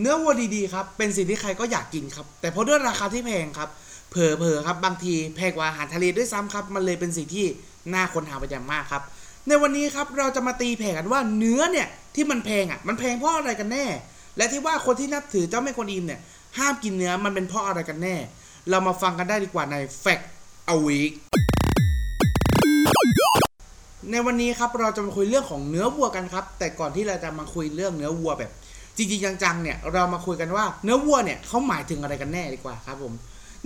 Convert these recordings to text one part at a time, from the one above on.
เนื้อวัวดีๆครับเป็นสิ่งที่ใครก็อยากกินครับ แต่เพราะด้วยราคาที่แพงครับเผลอๆครับบางทีแพงกว่าอาหารทะเลด้วยซ้ำครับ มันเลยเป็นสิ่งที่น่าค้นหาไปอย่างมากครับ ในวันนี้ครับเราจะมาตีแผ่กันว่าเนื้อเนี่ยที่มันแพงอะมันแพงเพราะอะไรกันแน่ และที่ว่าคนที่นับถือเจ้าแม่กวนอิมเนี่ยห้ามกินเนื้อมันเป็นเพราะอะไรกันแน่ เรามาฟังกันได้ดีกว่าใน Fact a Week ในวันนี้ครับเราจะมาคุยเรื่องของเนื้อวัวกันครับ แต่ก่อนที่เราจะมาคุยเรื่องเนื้อวัวแบบ จริงๆจังๆเนี่ยเรามาคุยกันว่าเนื้อวัวเนี่ยเขาหมายถึงอะไรกันแน่ดีกว่าครับผม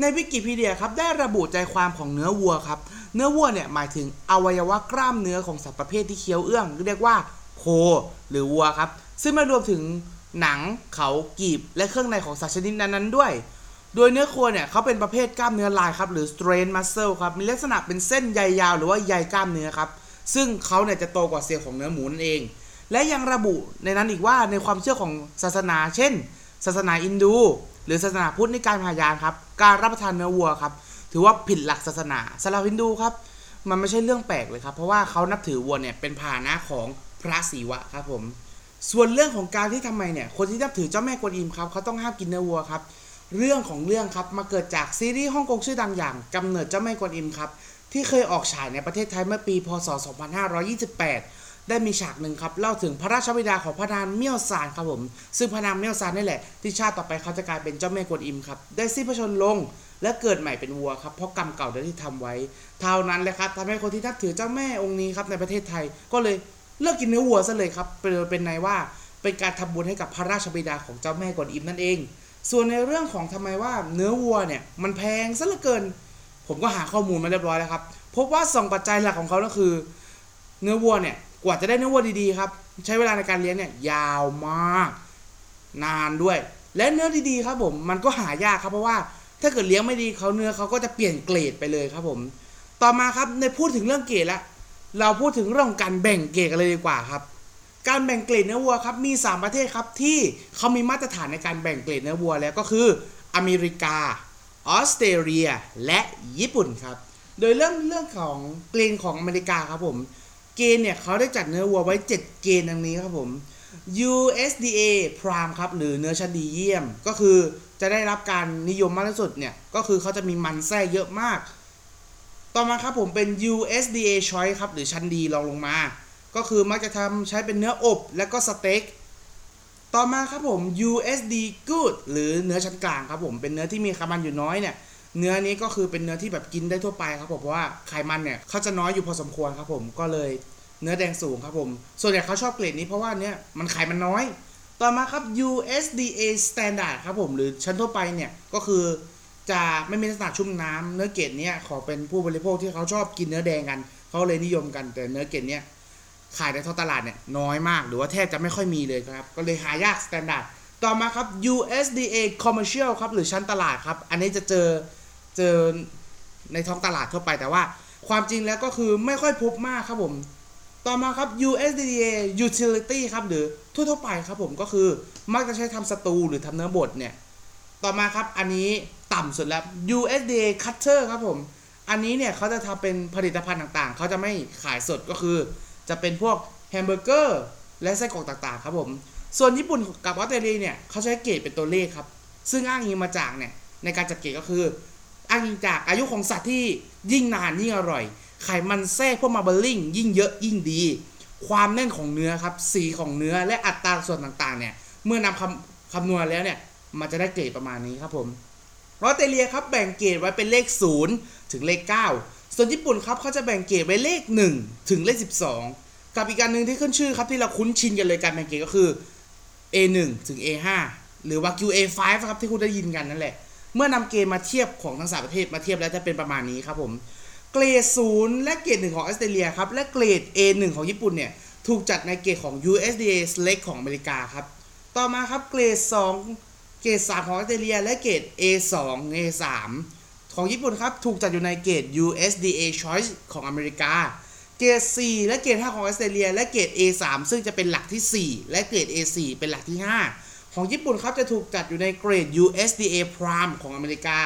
ในวิกิพีเดียครับได้ระบุใจความของเนื้อวัวครับเนื้อวัวเนี่ยหมายถึงอวัยวะกล้ามเนื้อของสัตว์ประเภทที่เคี้ยวเอื้อง เรียกว่าโค หรือวัวครับ ซึ่งไม่รวมถึงหนังเขากีบ และเครื่องในของสัตว์ชนิดนั้นๆด้วย โดยเนื้อโคเนี่ยเขาเป็นประเภทกล้ามเนื้อลายครับหรือ strain muscle ครับมีลักษณะเป็นเส้นใยยาวหรือว่าใยกล้ามเนื้อครับซึ่งเขาเนี่ยจะโตกว่าเซลล์ของเนื้อหมูนั่นเอง และยังระบุในนั้นอีกว่าในความเชื่อของศาสนา เช่น ศาสนาอินดู หรือศาสนาพุทธในการพายานครับ การรับประทานเนื้อวัวครับ ถือว่าผิดหลักศาสนาสำหรับฮินดูครับ มันไม่ใช่เรื่องแปลกเลยครับ เพราะว่าเขานับถือวัวเนี่ยเป็นพาหนะของพระศิวะครับผม ส่วนเรื่องของการที่ทำไมเนี่ย คนที่นับถือเจ้าแม่กวนอิมครับเขาต้องห้ามกินเนื้อวัวครับ เรื่องของเรื่องครับมาเกิดจากซีรีส์ฮ่องกงชื่อดังอย่างกำเนิดเจ้าแม่กวนอิมครับที่เคยออกฉายในประเทศไทยเมื่อปี พศ 2528 ได้มีฉากหนึ่งครับเล่าถึงพระราชบิดาของพระนางเมี่ยวซานครับผม ซึ่งพระนางเมี่ยวซานนี่แหละที่ชาติต่อไปเขาจะกลายเป็นเจ้าแม่กวนอิมครับได้สิ้นพระชนลงและเกิดใหม่เป็นวัวครับเพราะกรรมเก่าที่ทำไว้ เท่านั้นแหละครับทำให้คนที่นับถือเจ้าแม่องค์นี้ครับในประเทศไทย ก็เลยเลิกกินเนื้อวัวซะเลยครับเป็นเป็นในว่าเป็นการทำบุญให้กับพระราชบิดาของเจ้าแม่กวนอิมนั่นเอง ส่วนในเรื่องของทำไมว่าเนื้อวัวเนี่ยมันแพงซะเหลือเกิน ผมก็หาข้อมูลมาเรียบร้อยแล้วครับพบว่าสองปัจจัยหลักของเขาก็คือ เนื้อวัวเนี่ย กว่าจะได้เนื้อวัวดีๆครับ ใช้เวลาในการเลี้ยงเนี่ยยาวมาก นานด้วย และเนื้อดีๆครับผมมันก็หายากครับเพราะว่า ถ้าเกิดเลี้ยงไม่ดีเขาเนื้อเขาก็จะเปลี่ยนเกรดไปเลยครับผม ต่อมาครับในพูดถึงเรื่องเกรดแล้วเราพูดถึงเรื่องของการแบ่งเกรดกันเลยดีกว่าครับ การแบ่งเกรดเนื้อวัวครับมี 3 ประเทศครับที่เขามีมาตรฐานในการแบ่งเกรดเนื้อวัวแล้วก็คืออเมริกาออสเตรเลียและญี่ปุ่นครับ โดยเรื่องเรื่องของเกรดของอเมริกาครับผม เกณฑ์เนี่ยเขาได้จัดเนื้อวัวไว้ 7 เกณฑ์ดังนี้ครับผม USDA Prime ครับหรือเนื้อชั้นดีเยี่ยม ก็คือจะได้รับการนิยมมากที่สุดเนี่ย ก็คือเขาจะมีมันแทรกเยอะมาก ต่อมาครับผมเป็น USDA Choice ครับหรือชั้นดีรองลงมา ก็คือมักจะทำใช้เป็นเนื้ออบและก็สเต็กต่อมาครับผม USD Good หรือเนื้อชั้นกลางครับผมเป็นเนื้อที่มีไขมันอยู่น้อยเนี่ย เนื้อนี้ก็คือเป็นเนื้อที่แบบกินได้ทั่วไปครับผมเพราะว่าไขมันเนี่ยเขาจะน้อยอยู่พอสมควรครับผมก็เลยเนื้อแดงสูงครับผม ส่วนใหญ่เขาชอบเกรดนี้เพราะว่าเนี่ยมันไขมันน้อย ต่อมาครับ USDA Standard ครับผมหรือชั้นทั่วไปเนี่ยก็คือจะไม่มีลักษณะชุ่มน้ำเนื้อเกรดเนี้ยขอเป็นผู้บริโภคที่เขาชอบกินเนื้อแดงกันเขาเลยนิยมกันแต่เนื้อเกรดเนี้ยขายในท้องตลาดเนี่ยน้อยมาก หรือว่าแทบจะไม่ค่อยมีเลยครับ ก็เลยหายาก Standard ต่อมาครับ USDA Commercial ครับ หรือชั้นตลาดครับ อันนี้จะเจอเจอในท้องตลาดทั่วไปแต่ว่าความจริงแล้วก็คือไม่ค่อยพบมากครับผม ต่อมาครับ USDA Utility ครับ หรือทั่วๆไปครับผมก็คือมักจะใช้ทำสตูหรือทำเนื้อบดเนี่ย ต่อมาครับอันนี้ต่ำสุดแล้ว USDA Cutter ครับผม อันนี้เนี่ยเขาจะทำเป็นผลิตภัณฑ์ต่างๆ เขาจะไม่ขายสดก็คือ จะเป็นพวกแฮมเบอร์เกอร์และไส้กรอกต่างๆ ครับผม ส่วนญี่ปุ่นกับออสเตรเลียเนี่ยเขาใช้เกรดเป็นตัวเลขครับ ซึ่งอ้างอิงมาจากเนี่ยในการจัดเกรดก็คือ อ้างอิงจากอายุของสัตว์ที่ยิ่งนานยิ่งอร่อย ไขมันแทรกพวก marbling ยิ่งเยอะยิ่งดี ความแน่นของเนื้อครับ สีของเนื้อและอัตราส่วนต่างๆเนี่ย เมื่อนำมาคำนวณแล้วเนี่ยมันจะได้เกรดประมาณนี้ครับผมออสเตรเลียครับแบ่งเกรดไว้เป็นเลข 0 ถึงเลข 9 ส่วนญี่ปุ่นครับเขาจะแบ่งเกรดไว้เลข 1 ถึงเลข 12 กับอีกการหนึ่งที่ขึ้นชื่อครับที่เราคุ้นชินกันเลยการแบ่งเกรดก็คือ A1 ถึง A5 หรือว่า QA5 ครับที่คุณได้ยินกันนั่นแหละ เมื่อนำเกณฑ์มาเทียบของทั้งสามประเทศมาเทียบแล้วจะเป็นประมาณนี้ครับผมเกรดศูนย์และเกรดหนึ่งของออสเตรเลียครับและเกรด A1 ของญี่ปุ่นเนี่ยถูกจัดในเกรดของ USDA Select ของอเมริกาครับต่อมาครับเกรด 2 เกรด 3 ของออสเตรเลีย และเกรด A2 A3 ของญี่ปุ่นครับถูกจัดอยู่ในเกรด USDA Choice ของอเมริกา เกรด4และเกรด5ของออสเตรเลีย และเกรด A3 ซึ่งจะเป็นหลักที่ 4 และเกรด A4 เป็นหลักที่ 5 ของญี่ปุ่นครับจะถูกจัดอยู่ในเกรด USDA Prime ของอเมริกา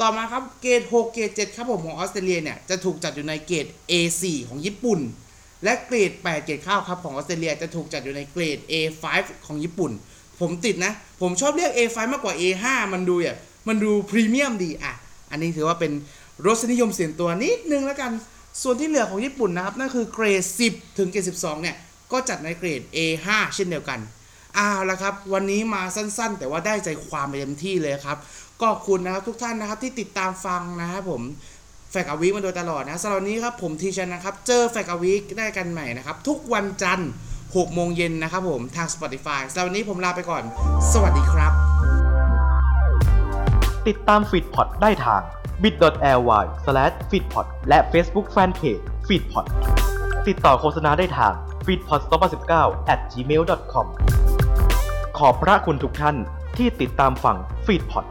ต่อมาครับเกรด 6 เกรด 7 ครับผมของออสเตรเลียเนี่ยจะถูกจัดอยู่ในเกรด A4 ของญี่ปุ่น และเกรด 8 เกรดข้าวครับของออสเตรเลียจะถูกจัดอยู่ในเกรด A5 ของญี่ปุ่น ผมติดนะ ผมชอบเรียก A5 มากกว่า A5 มันดูแบบมันดูพรีเมียมดีอะ อันนี้ถือว่าเป็นรสนิยมเสียงตัวนิดนึงแล้วกัน ส่วนที่เหลือของญี่ปุ่นนะครับนั่นคือเกรด 10 ถึงเกรด 12 เนี่ย ก็จัดในเกรด A5 เช่นเดียวกันเอาละครับ วันนี้มาสั้นๆ แต่ว่าได้ใจความไปเต็มที่เลยครับ ก็คุณนะครับทุกท่านนะครับที่ติดตามฟังนะครับผมแฟกอวีมาโดยตลอดนะสำหรับวันนี้ครับผมทีชันนะครับเจอแฟกอวีได้กันใหม่นะครับ ทุกวันจันทร์6โมงเย็นนะครับผมทาง Spotify สำหรับวันนี้ผมลาไปก่อน สวัสดีครับ ติดตามฟีดพอดได้ทาง b i t l y f e e d p o d และ Facebook Fanpage f e e d p o d ติดต่อโฆษณาได้ทาง f e e d p o d 2 0 1 9 gmail.com ขอบพระคุณทุกท่านที่ติดตามฟังฟีดพอด